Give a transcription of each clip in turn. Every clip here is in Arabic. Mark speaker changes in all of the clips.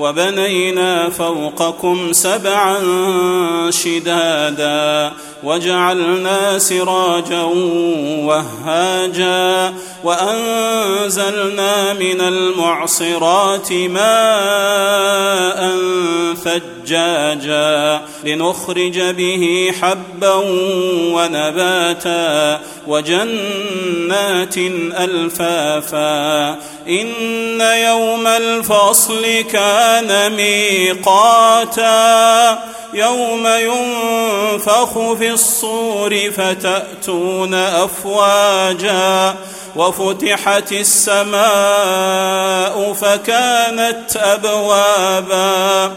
Speaker 1: وبنينا فوقكم سبعا شدادا وجعلنا سراجا وهاجا وأنزلنا من المعصرات ماء ثجاجا لنخرج به حبا ونباتا وجنات ألفافا إن يوم الفصل كان ميقاتا يوم ينفخ في الصور فتأتون أفواجا وفتحت السماء فكانت أبوابا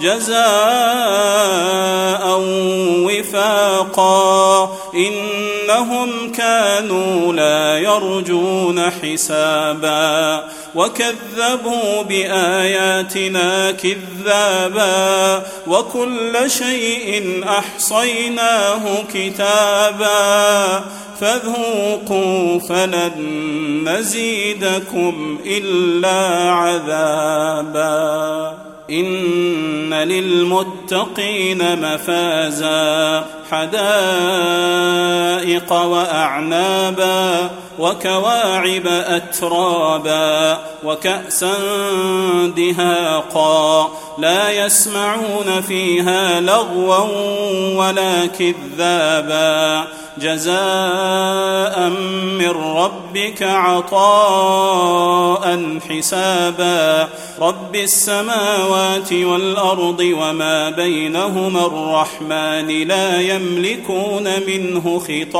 Speaker 1: جزاء وفاقا إنهم كانوا لا يرجون حسابا وكذبوا بآياتنا كذابا وكل شيء أحصيناه كتابا فذوقوا فلن نزيدكم إلا عذابا إن للمتقين مفازا. حدائق وأعنابا وكواعب أترابا وكأسا دهاقا لا يسمعون فيها لغوا ولا كذابا جزاء من ربك عطاء حسابا رب السماوات والأرض وما بينهما الرحمن لا يملكون منه خطابا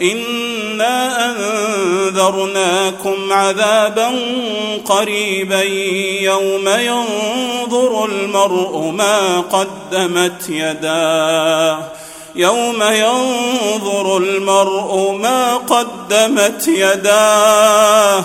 Speaker 1: انا انذرناكم عذابا قريبا يوم ينظر المرء ما قدمت يداه يوم ينظر المرء ما قدمت يداه